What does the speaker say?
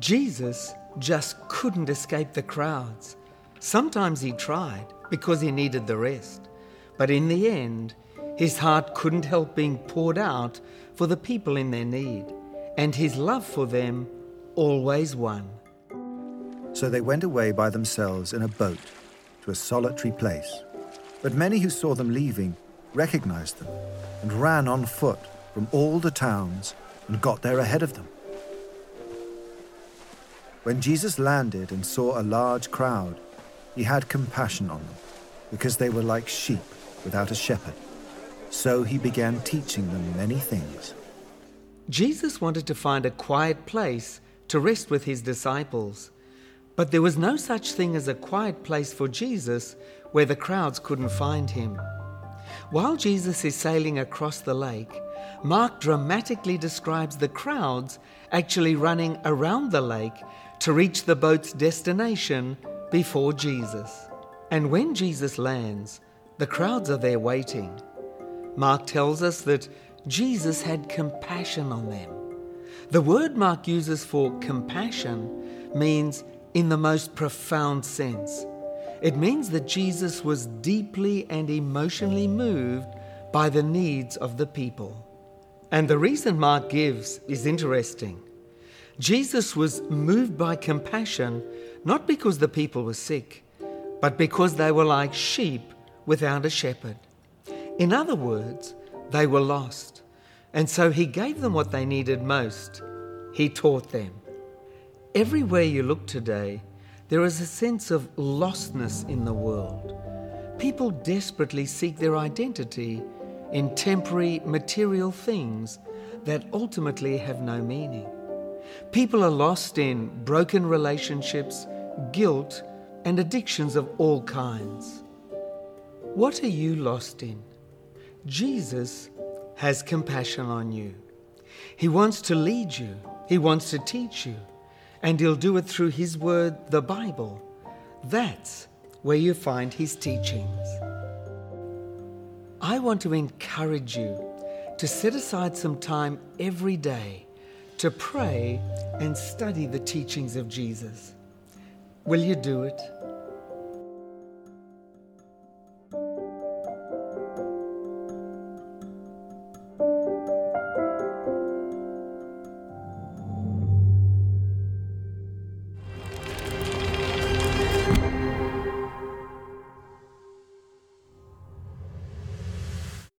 Jesus just couldn't escape the crowds. Sometimes he tried because he needed the rest. But in the end, his heart couldn't help being poured out for the people in their need, and his love for them always won. So they went away by themselves in a boat to a solitary place. But many who saw them leaving recognized them and ran on foot from all the towns and got there ahead of them. When Jesus landed and saw a large crowd, he had compassion on them, because they were like sheep without a shepherd. So he began teaching them many things. Jesus wanted to find a quiet place to rest with his disciples. But there was no such thing as a quiet place for Jesus where the crowds couldn't find him. While Jesus is sailing across the lake, Mark dramatically describes the crowds actually running around the lake to reach the boat's destination before Jesus. And when Jesus lands, the crowds are there waiting. Mark tells us that Jesus had compassion on them. The word Mark uses for compassion means in the most profound sense. It means that Jesus was deeply and emotionally moved by the needs of the people. And the reason Mark gives is interesting. Jesus was moved by compassion not because the people were sick, but because they were like sheep without a shepherd. In other words, they were lost. And so he gave them what they needed most. He taught them. Everywhere you look today, there is a sense of lostness in the world. People desperately seek their identity in temporary material things that ultimately have no meaning. People are lost in broken relationships, guilt, and addictions of all kinds. What are you lost in? Jesus has compassion on you. He wants to lead you, He wants to teach you, and He'll do it through His Word, the Bible. That's where you find His teachings. I want to encourage you to set aside some time every day to pray and study the teachings of Jesus. Will you do it?